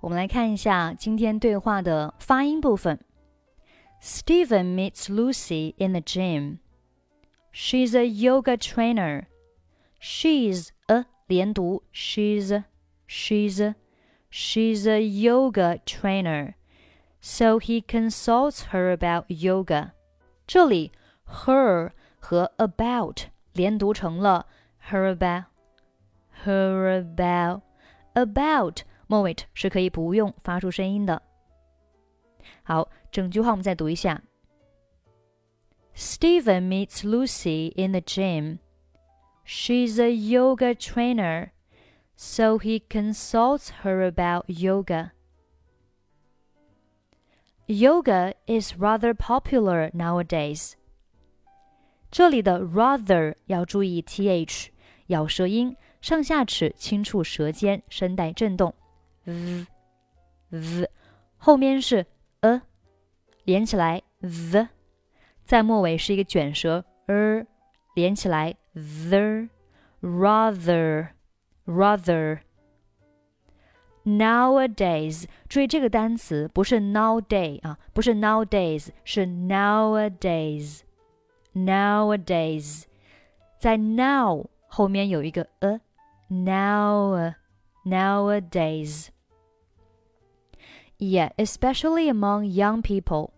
我们来看一下今天对话的发音部分。Steven meets Lucy in the gym. She's a yoga trainer. She's a 连读，she's she's she's a yoga trainer. So he consults her about yoga. 这里 her 和 about 连读成了 her about her about about Move it 末尾是可以不用发出声音的。好，整句话我们再读一下。Steven meets Lucy in the gym. She's a yoga trainer, so he consults her about yoga. Yoga is rather popular nowadays. 这里的 rather 要注意 th，咬舌音，上下齿轻触舌尖，声带震动。V v 后面是 a，连起来 the，在末尾是一个卷舌 er，连起来 the rather rather。Nowadays，注意这个单词不是 nowday 啊，不是 nowadays，是 nowadays。Nowadays，在 now 后面有一个 a，now，nowadays now nowadays。Yeah, especially among young people.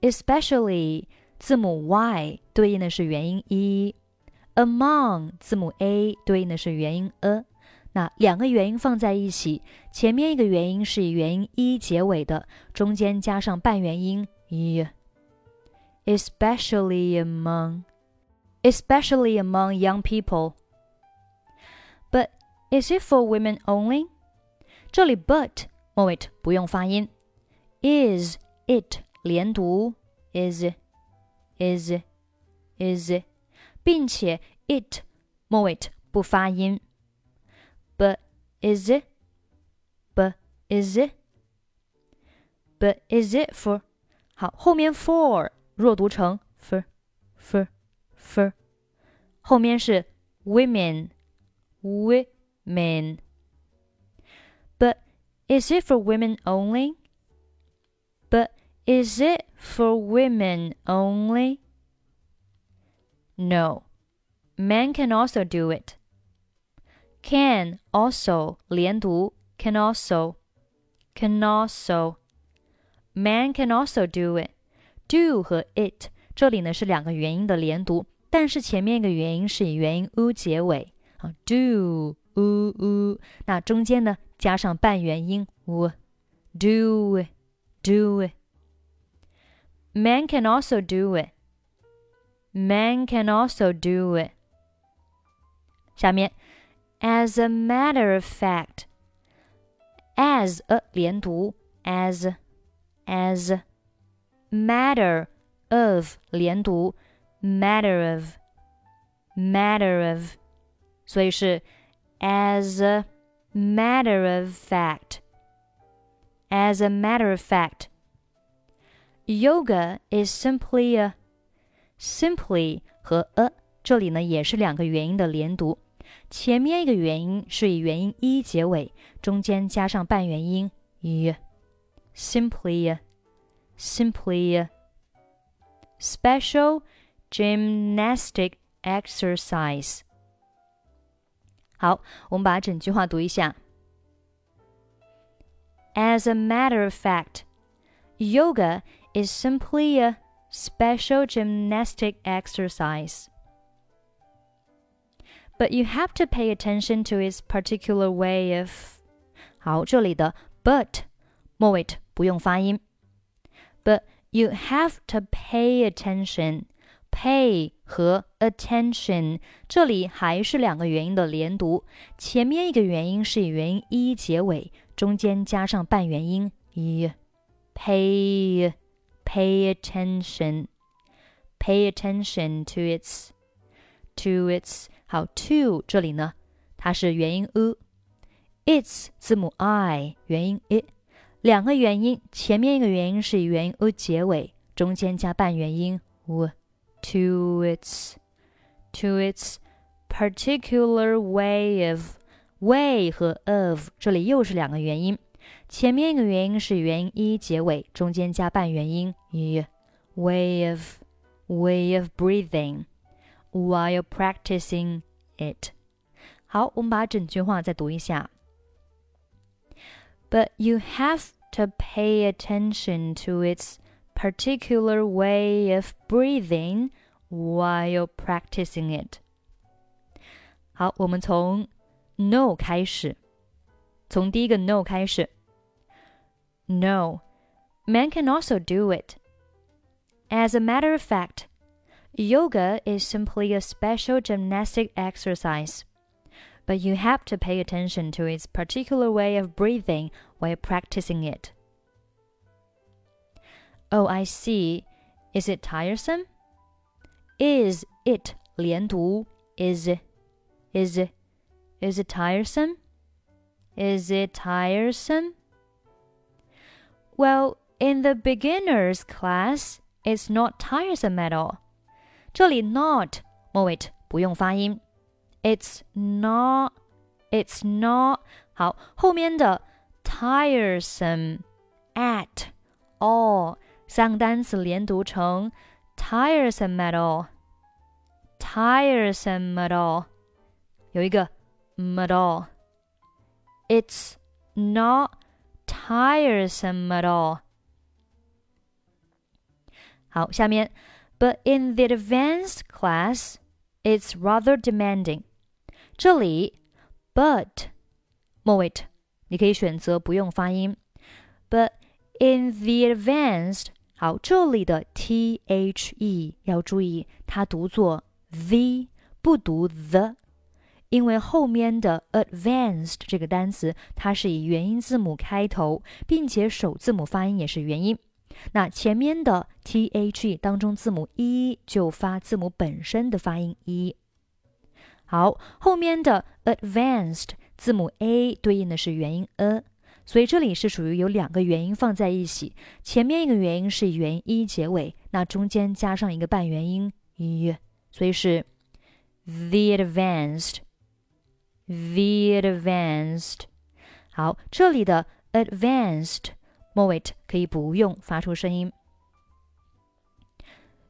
Especially 字母 y 对应的是元音 e，among 字母 a 对应的是元音 a。那两个元音放在一起，前面一个元音是以元音 e 结尾的，中间加上半元音 e。Especially among, especially among young people. But is it for women only? 这里 but 末尾不用发音，is it 连读 is is is，并且 it 末尾不发音。But is it? But is it? But is it for? 好，后面 for 弱读成 for for for，后面是 women women。 is it for women only? But is it for women only? No. Men can also do it. Can also 连读 can also can also man can also do it. Do 和 it 这里呢是两个元音的连读，但是前面一个元音是以元音 u 结尾啊，do u u，那中间呢 加上半元音 w，do it, do it. Man can also do it. Man can also do it. 下面，as a matter of fact, as a 连读，as as matter of 连读，matter of matter of，所以是 as a matter of fact. As a matter of fact, yoga is simply a simply 和 a 这里呢也是两个元音的连读，前面一个元音是以元音 e 结尾，中间加上半元音 e。Simply, simply, special gymnastic exercise. 好，我们把整句话读一下。As a matter of fact, yoga is simply a special gymnastic exercise. But you have to pay attention to its particular way of. 好，这里的 but 末尾不用发音。But you have to pay attention pay 和 attention 这里还是两个元音的连读，前面一个元音是以元音 e 结尾，中间加上半元音 e。pay pay attention pay attention to its to its 好 to 这里呢，它是元音 u，its 字母 i 元音 i，两个元音，前面一个元音是以元音 u 结尾，中间加半元音 u。to its to its particular way of way 和 of 这里又是两个元音， 前面一个元音是元音一结尾，中间加半元音 y。Way of way of breathing while practicing it。好，我们把整句话再读一下。But you have to pay attention to its particular way of breathing while practicing it。好，我们从 no 开始，从第一个 no 开始。No, men can also do it. As a matter of fact, yoga is simply a special gymnastic exercise, but you have to pay attention to its particular way of breathing while practicing it. Oh, I see. Is it tiresome? Is it 连读 is is is it tiresome? Is it tiresome? Well, in the beginner's class, it's not tiresome at all. 这里 not 末尾不用发音，it's not it's not 好，后面的 tiresome at all 三个单词连读成 tiresome at all tiresome at all 有一个 at all it's not tiresome at all 好，下面，But in the advanced class, it's rather demanding。这里，but 末尾你可以选择不用发音。But in the advanced， 好，这里的 t h e 要注意，它读作 V，不读 the，因为后面的 advanced 这个单词它是以元音字母开头，并且首字母发音也是元音。那前面的 t h e 当中字母 e 就发字母本身的发音 e。好，后面的 advanced 字母 a 对应的是元音 a，所以这里是属于有两个元音放在一起，前面一个元音是元音结尾，那中间加上一个半元音一所以是 the advanced，the advanced。好，这里的 advanced。末尾可以不用发出声音，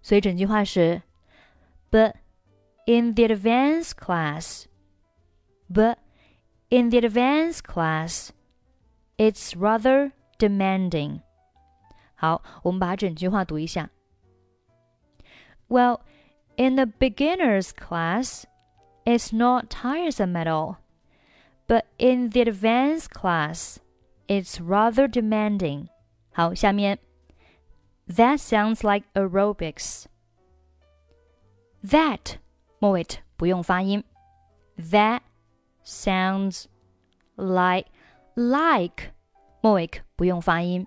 所以整句话是：But in the advanced class, but in the advanced class, it's rather demanding. 好，我们把整句话读一下。Well, in the beginner's class, it's not tiresome at all. But in the advanced class, it's rather demanding. 好，下面 That sounds like aerobics. That 末尾不用发音。That sounds like like 末尾不用发音。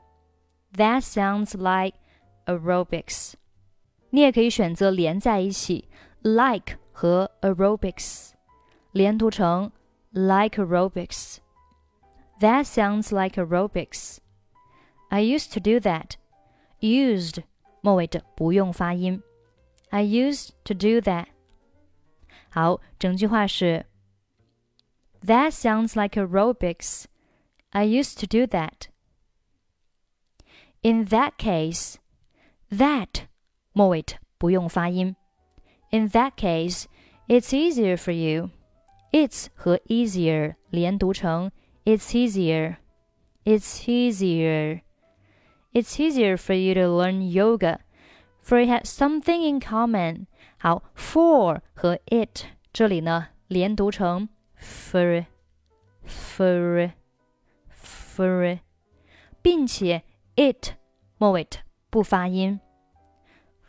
That sounds like aerobics. 你也可以选择连在一起，like 和 aerobics 连读成 like aerobics。that sounds like aerobics. I used to do that. Used 末尾的不用发音。I used to do that. 好，整句话是 That sounds like aerobics. I used to do that. In that case, that 末尾的不用发音。In that case, it's easier for you. It's 和 easier 连读成 it's easier. It's easier. It's easier for you to learn yoga, for it has something in common. 好，for 和 it 这里呢连读成 for for for，并且 it 末尾不发音。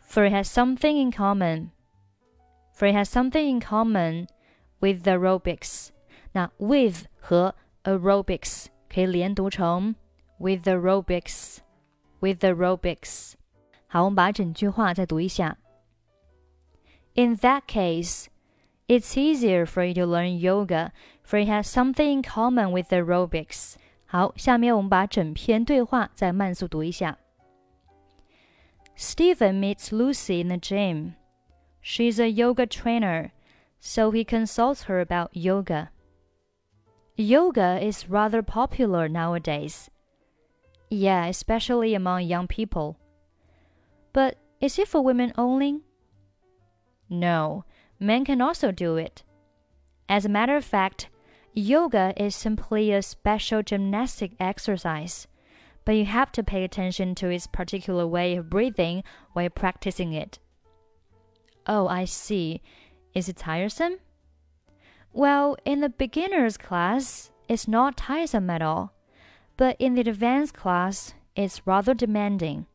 For it has something in common. For it has something in common with the aerobics. 那 with 和 aerobics 可以连读成 with aerobics with aerobics。好，我们把整句话再读一下。In that case, it's easier for you to learn yoga, for it has something in common with aerobics. 好，下面我们把整篇对话再慢速读一下。Steven meets Lucy in the gym. She's a yoga trainer, so he consults her about yoga. Yoga is rather popular nowadays. Yeah, especially among young people. But is it for women only? No, men can also do it. As a matter of fact, yoga is simply a special gymnastic exercise, but you have to pay attention to its particular way of breathing while practicing it. Oh, I see. Is it tiresome? Well, in the beginner's class, it's not tiresome at all, but in the advanced class, it's rather demanding.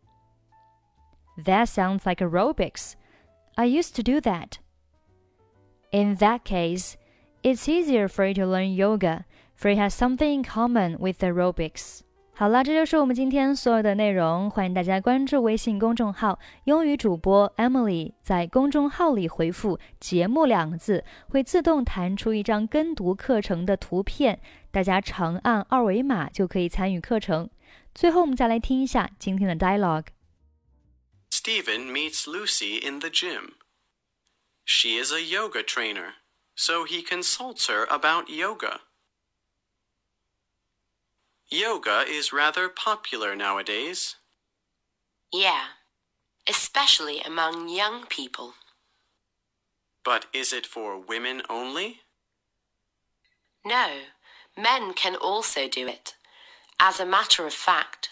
That sounds like aerobics. I used to do that. In that case, it's easier for you to learn yoga, for it has something in common with aerobics. 好啦，这就是我们今天所有的内容。欢迎大家关注微信公众号“英语主播 Emily”，在公众号里回复“节目”两个字，会自动弹出一张跟读课程的图片，大家长按二维码就可以参与课程。最后，我们再来听一下今天的 dialogue。Steven meets Lucy in the gym. She is a yoga trainer so he consults her about yoga. Yoga is rather popular nowadays. Yeah, especially among young people. But is it for women only? No, men can also do it. As a matter of fact,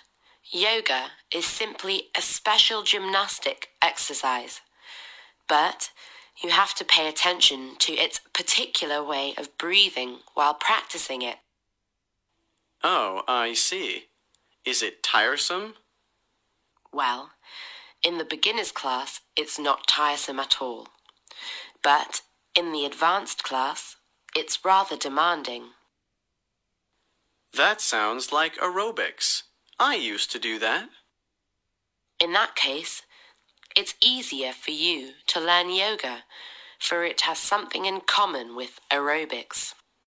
yoga is simply a special gymnastic exercise. But you have to pay attention to its particular way of breathing while practicing it. Oh, I see. Is it tiresome? Well, in the beginner's class, it's not tiresome at all. But in the advanced class, it's rather demanding. That sounds like aerobics. I used to do that. In that case, it's easier for you to learn yoga, for it has something in common with aerobics.